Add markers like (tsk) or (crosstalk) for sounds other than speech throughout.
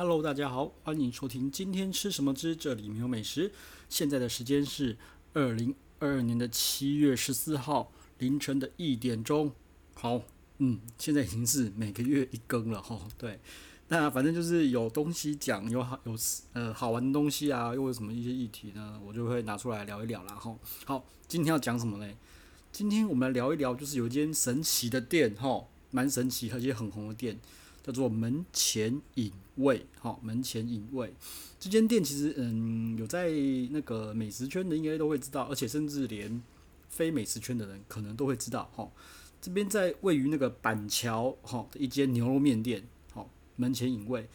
Hello，大家好，欢迎收听今天吃什么之这里没有美食。现在的时间是二零二二年的七月十四号凌晨的一点钟。好，嗯，现在已经是每个月一更了哈。对，那反正就是有东西讲，有好有呃好玩的东西啊，又有什么一些议题呢，我就会拿出来聊一聊啦。哈。好，今天要讲什么嘞？今天我们来聊一聊，就是有一间神奇的店哈，蛮神奇而且很红的店。叫做门前隐味，哈，门前隐味这间店其实，嗯，有在那个美食圈的应该都会知道，而且甚至连非美食圈的人可能都会知道，哈。这边在位于那个板桥，哈的一间牛肉面店，哈，门前隐味。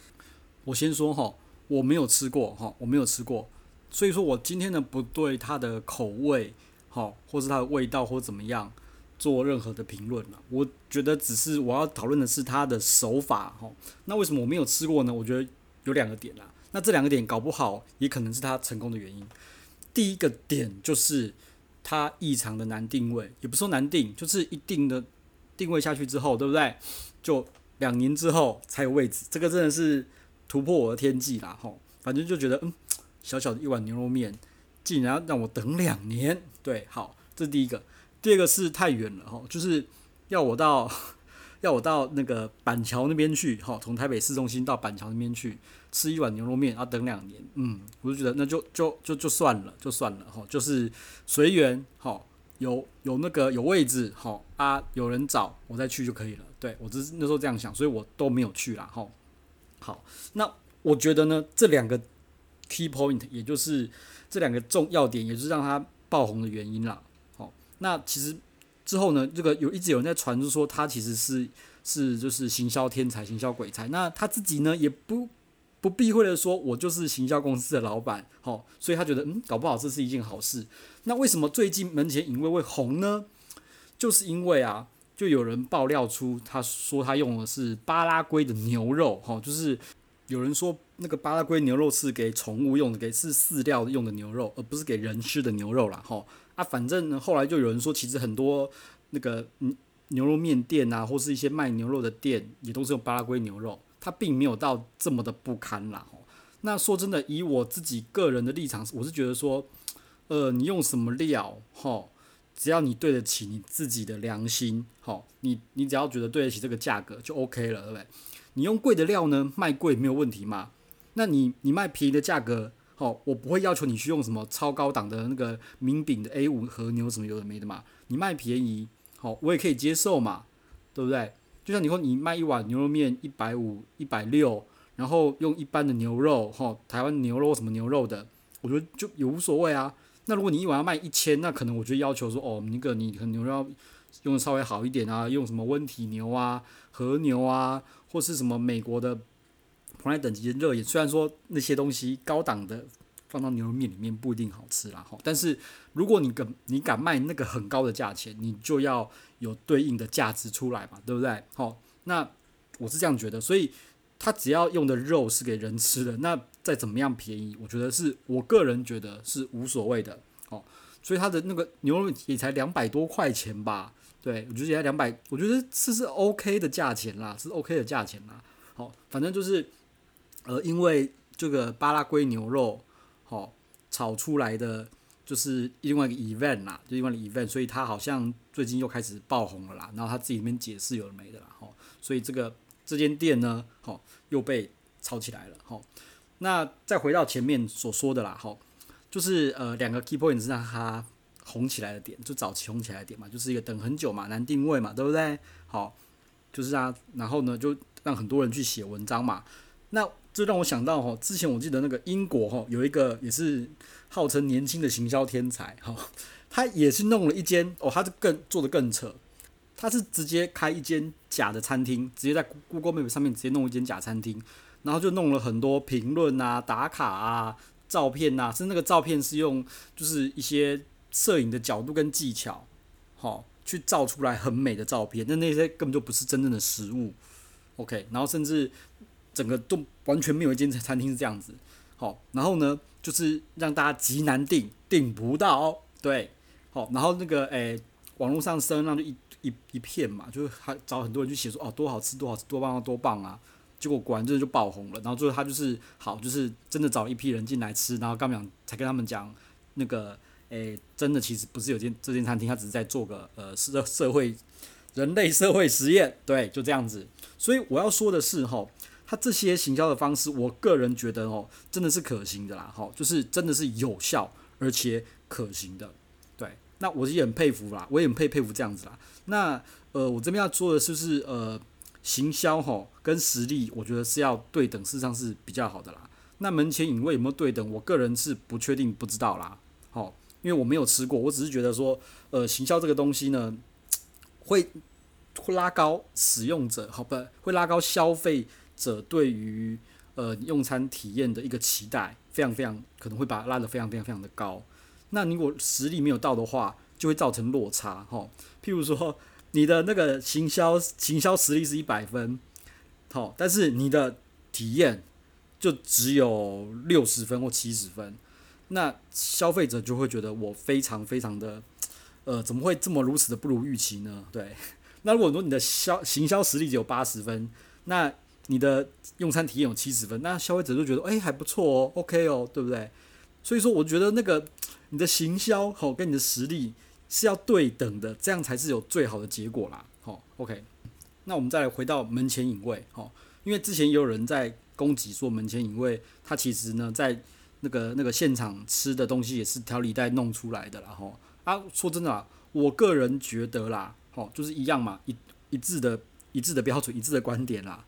我先说哈，我没有吃过，哈，我没有吃过，所以说我今天呢不对它的口味，哈，或是它的味道或怎么样。做任何的评论了，我觉得只是我要讨论的是他的手法哈。那为什么我没有吃过呢？我觉得有两个点啦。那这两个点搞不好也可能是他成功的原因。第一个点就是他异常的难定位，也不说难定，就是一定的定位下去之后，对不对？就两年之后才有位置，这个真的是突破我的天际啦哈。反正就觉得嗯，小小的一碗牛肉面竟然让我等两年，对，好，这是第一个。第二个是太远了哈，就是要我到 (laughs) 要我到那个板桥那边去哈，从台北市中心到板桥那边去吃一碗牛肉面，要等两年，嗯，我就觉得那就就就就算了，就算了哈，就是随缘哈，有有那个有位置哈啊，有人找我再去就可以了。对，我只是那时候这样想，所以我都没有去啦哈。好，那我觉得呢，这两个 key point，也就是这两个重要点，也是让它爆红的原因啦。那其实之后呢，这个有一直有人在传，就说他其实是是就是行销天才、行销鬼才。那他自己呢，也不不避讳的说，我就是行销公司的老板，好，所以他觉得嗯，搞不好这是一件好事。那为什么最近门前隐卫会红呢？就是因为啊，就有人爆料出，他说他用的是巴拉圭的牛肉，哈，就是有人说那个巴拉圭牛肉是给宠物用的，给是饲料用的牛肉，而不是给人吃的牛肉啦，哈。啊，反正呢，后来就有人说，其实很多那个嗯牛肉面店啊，或是一些卖牛肉的店，也都是用巴拉圭牛肉，它并没有到这么的不堪啦。那说真的，以我自己个人的立场，我是觉得说，呃，你用什么料，齁，只要你对得起你自己的良心，齁，你你只要觉得对得起这个价格就 OK 了，对不对？你用贵的料呢，卖贵没有问题嘛？那你你卖便宜的价格。好，我不会要求你去用什么超高档的那个名品的 A 五和牛什么有的没的嘛，你卖便宜，好，我也可以接受嘛，对不对？就像你说你卖一碗牛肉面一百五、一百六，然后用一般的牛肉，哈，台湾牛肉什么牛肉的，我觉得就也无所谓啊。那如果你一碗要卖一千，那可能我就要求说，哦，那个你可能牛肉要用的稍微好一点啊，用什么温体牛啊、和牛啊，或是什么美国的。同来等级的热饮，虽然说那些东西高档的放到牛肉面里面不一定好吃啦，哈，但是如果你敢你敢卖那个很高的价钱，你就要有对应的价值出来嘛，对不对？好，那我是这样觉得，所以他只要用的肉是给人吃的，那再怎么样便宜，我觉得是我个人觉得是无所谓的，哦，所以他的那个牛肉也才两百多块钱吧，对，我觉得才两百，我觉得这是 OK 的价钱啦，是 OK 的价钱啦，好，反正就是。呃，因为这个巴拉圭牛肉，好、哦、炒出来的就是另外一个 event 啦，就另外一个 event，所以他好像最近又开始爆红了啦。然后他自己里面解释有了没的啦，哈、哦，所以这个这间店呢，好、哦、又被炒起来了，哈、哦。那再回到前面所说的啦，吼、哦，就是呃两个 key point 是让它红起来的点，就早期红起来的点嘛，就是一个等很久嘛，难定位嘛，对不对？好、哦，就是啊，然后呢就让很多人去写文章嘛，那。这让我想到哈，之前我记得那个英国哈有一个也是号称年轻的行销天才哈，他也是弄了一间哦，他就更做得更扯，他是直接开一间假的餐厅，直接在 Google Map 上面直接弄一间假餐厅，然后就弄了很多评论啊、打卡啊、照片啊，甚至那个照片是用就是一些摄影的角度跟技巧，好去照出来很美的照片，那那些根本就不是真正的食物，OK，然后甚至。整个都完全没有一间餐厅是这样子，好，然后呢，就是让大家极难订，订不到，对，好，然后那个诶、网络上声浪就一一一片嘛，就是还找很多人去写说哦，多好吃，多好吃，多棒啊，多棒啊，结果果然真的就爆红了。然后最后他就是好，就是真的找一批人进来吃，然后刚讲才跟他们讲那个，诶，真的其实不是有间这间餐厅，他只是在做个呃社社会人类社会实验，对，就这样子。所以我要说的是哈，他这些行销的方式，我个人觉得哦，真的是可行的啦，哈，就是真的是有效而且可行的。对那我也很佩服啦，我也很佩佩服这样子啦。那呃，我这边要说的是不是呃，行销吼跟实力，我觉得是要对等，事实上是比较好的啦。那门前引位有没有对等？我个人是不确定，不知道啦。好，因为我没有吃过，我只是觉得说，呃，行销这个东西呢，会会拉高使用者，好不，会拉高消费者对于呃用餐体验的一个期待，非常非常可能会把它拉得非常非常非常的高。那如果实力没有到的话，就会造成落差，吼。譬如说，你的那个行销行销实力是一百分，好，但是你的体验就只有六十分或七十分，那消费者就会觉得我非常非常的，呃，怎么会这么如此的不如预期呢？对。(laughs) 那如果说你的销行销实力只有八十分，那你的用餐体验有七十分，那消费者就觉得，哎，还不错哦，OK 哦，对不对？所以说，我觉得那个。你的行销好跟你的实力是要对等的，这样才是有最好的结果啦。好，OK，那我们再来回到门前隐位，好，因为之前也有人在攻击说门前隐位，他其实呢在那个那个现场吃的东西也是调理袋弄出来的啦。吼啊，说真的啊，我个人觉得啦，吼就是一样嘛，一一致的一致的标准，一致的观点啦，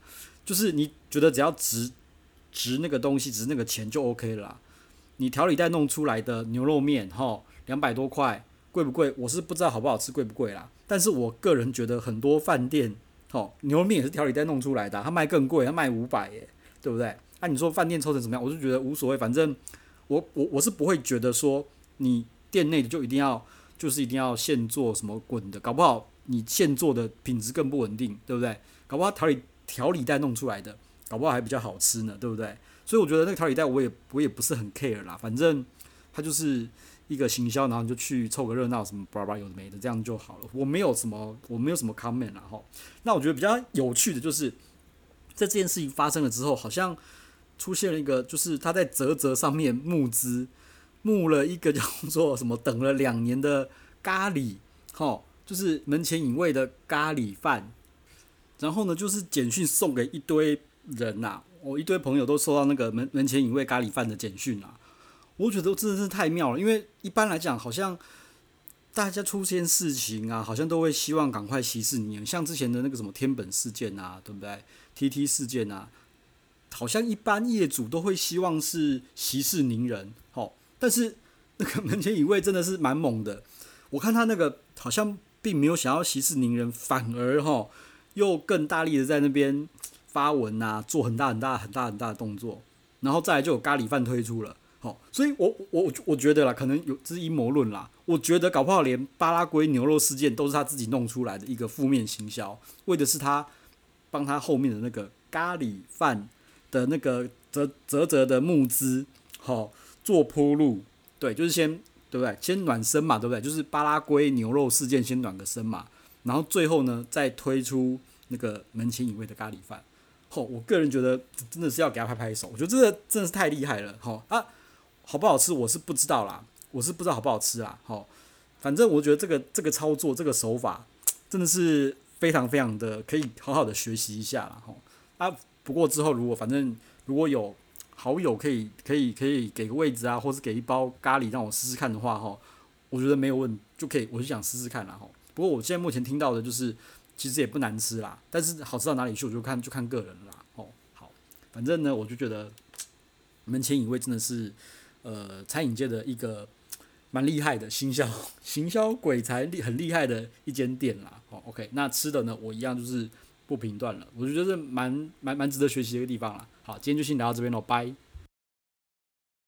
就是你觉得只要值值那个东西，值那个钱就 OK 了啦。你调理袋弄出来的牛肉面，哈，两百多块，贵不贵？我是不知道好不好吃，贵不贵啦。但是我个人觉得很多饭店，哈，牛肉面也是调理袋弄出来的，它卖更贵，它卖五百耶，对不对？那、你说饭店抽成怎么样？我就觉得无所谓，反正我我我是不会觉得说你店内的就一定要就是一定要现做什么滚的，搞不好你现做的品质更不稳定，对不对？搞不好调理调理袋弄出来的，搞不好还比较好吃呢，对不对？所以我觉得那个调理袋我也我也不是很 care 啦，反正它就是一个行销，然后你就去凑个热闹，什么巴拉巴拉有的没的，这样就好了。我没有什么，我没有什么 comment 啦哈。那我觉得比较有趣的就是，在这件事情发生了之后，好像出现了一个，就是他在泽泽上面募资，募了一个叫做什么等了两年的咖喱，哈，就是门前隐味的咖喱饭，然后呢，就是简讯送给一堆人呐、我一堆朋友都收到那个门门前一位咖喱饭的简讯啊，我觉得真的是太妙了。因为一般来讲，好像大家出现事情啊，好像都会希望赶快息事宁人。像之前的那个什么天本事件啊，对不对？TT 事件啊，好像一般业主都会希望是息事宁人。好，但是那个门前一位真的是蛮猛的。我看他那个好像并没有想要息事宁人，反而哈又更大力的在那边。发文啊，做很大很大很大很大的动作，然后再来就有咖喱饭推出了，好，所以我我我我觉得啦，可能有这是阴谋论啦。我觉得搞不好连巴拉圭牛肉事件都是他自己弄出来的一个负面行销，为的是他帮他后面的那个咖喱饭的那个啧啧啧的募资，好做铺路，对，就是先对不对？先暖身嘛，对不对？就是巴拉圭牛肉事件先暖个身嘛，然后最后呢再推出那个门前隐味的咖喱饭。吼，我个人觉得真的是要给他拍拍手，我觉得这个真的是太厉害了。吼啊，好不好吃我是不知道啦，我是不知道好不好吃啦。吼，反正我觉得这个这个操作这个手法真的是非常非常的可以好好的学习一下啦。吼啊，不过之后如果反正如果有好友可以可以可以给个位置啊，或是给一包咖喱让我试试看的话，吼，我觉得没有问就可以，我就想试试看啦。吼，不过我现在目前听到的就是。其实也不难吃啦，但是好吃到哪里去，我就看就看个人啦。哦，好，反正呢，我就觉得门前影味真的是呃餐饮界的一个 (tsk) 蛮厉害的行销行销鬼才厉很厉害的一间店啦。哦，OK，那吃的呢，我一样就是不评断了，我就觉得是蛮蛮蛮值得学习的一个地方啦。好，今天就先聊到这边喽，拜。